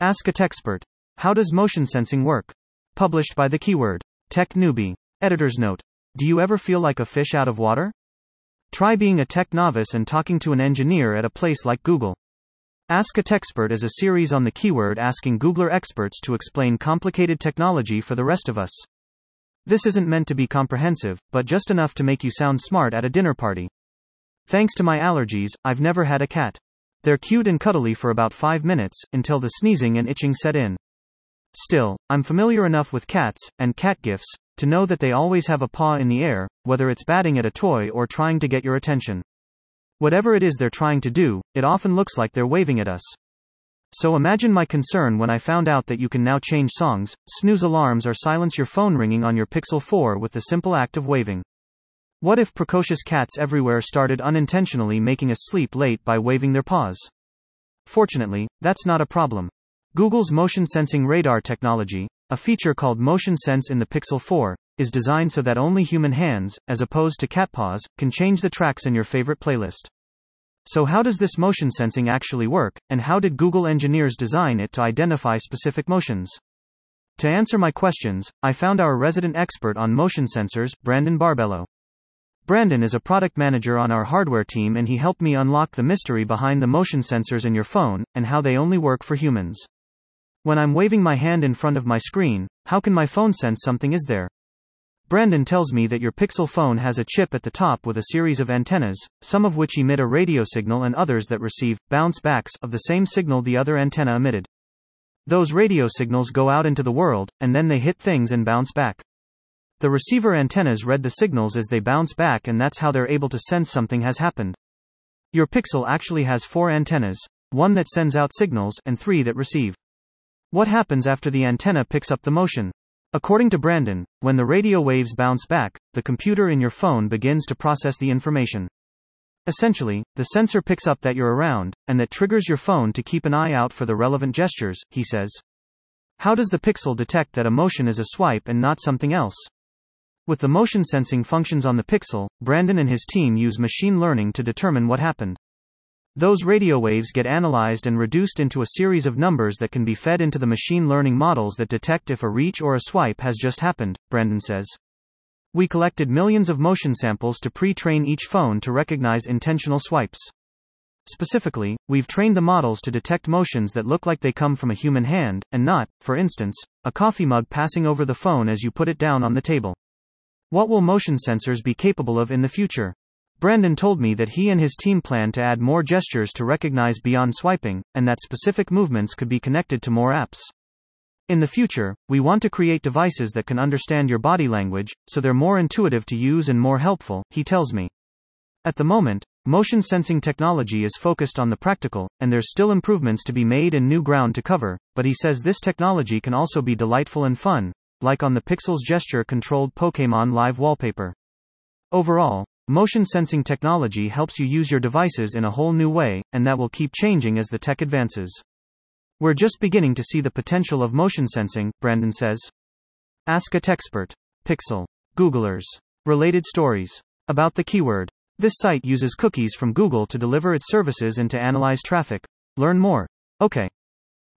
Ask a Techspert. How does motion sensing work? Published by the keyword Tech Newbie. Editor's note. Do you ever feel like a fish out of water? Try being a tech novice and talking to an engineer at a place like Google. Ask a Techspert is a series on the keyword asking Googler experts to explain complicated technology for the rest of us. This isn't meant to be comprehensive, but just enough to make you sound smart at a dinner party. Thanks to my allergies, I've never had a cat. They're cute and cuddly for about 5 minutes, until the sneezing and itching set in. Still, I'm familiar enough with cats, and cat gifs, to know that they always have a paw in the air, whether it's batting at a toy or trying to get your attention. Whatever it is they're trying to do, it often looks like they're waving at us. So imagine my concern when I found out that you can now change songs, snooze alarms, or silence your phone ringing on your Pixel 4 with the simple act of waving. What if precocious cats everywhere started unintentionally making us sleep late by waving their paws? Fortunately, that's not a problem. Google's motion sensing radar technology, a feature called Motion Sense in the Pixel 4, is designed so that only human hands, as opposed to cat paws, can change the tracks in your favorite playlist. So, how does this motion sensing actually work, and how did Google engineers design it to identify specific motions? To answer my questions, I found our resident expert on motion sensors, Brandon Barbello. Brandon is a product manager on our hardware team and he helped me unlock the mystery behind the motion sensors in your phone and how they only work for humans. When I'm waving my hand in front of my screen, how can my phone sense something is there? Brandon tells me that your Pixel phone has a chip at the top with a series of antennas, some of which emit a radio signal and others that receive bounce backs of the same signal the other antenna emitted. Those radio signals go out into the world, and then they hit things and bounce back. The receiver antennas read the signals as they bounce back, and that's how they're able to sense something has happened. Your Pixel actually has four antennas one that sends out signals, and three that receive. What happens after the antenna picks up the motion? According to Brandon, when the radio waves bounce back, the computer in your phone begins to process the information. Essentially, the sensor picks up that you're around, and that triggers your phone to keep an eye out for the relevant gestures, he says. How does the Pixel detect that a motion is a swipe and not something else? With the motion sensing functions on the Pixel, Brandon and his team use machine learning to determine what happened. Those radio waves get analyzed and reduced into a series of numbers that can be fed into the machine learning models that detect if a reach or a swipe has just happened, Brandon says. We collected millions of motion samples to pre train each phone to recognize intentional swipes. Specifically, we've trained the models to detect motions that look like they come from a human hand, and not, for instance, a coffee mug passing over the phone as you put it down on the table. What will motion sensors be capable of in the future? Brandon told me that he and his team plan to add more gestures to recognize beyond swiping, and that specific movements could be connected to more apps. In the future, we want to create devices that can understand your body language, so they're more intuitive to use and more helpful, he tells me. At the moment, motion sensing technology is focused on the practical, and there's still improvements to be made and new ground to cover, but he says this technology can also be delightful and fun, like on the Pixel's gesture controlled Pokemon Live wallpaper. Overall, motion sensing technology helps you use your devices in a whole new way, and that will keep changing as the tech advances. We're just beginning to see the potential of motion sensing, Brandon says. Ask a Techspert. Pixel. Googlers. Related stories. About the keyword. This site uses cookies from Google to deliver its services and to analyze traffic. Learn more. Okay.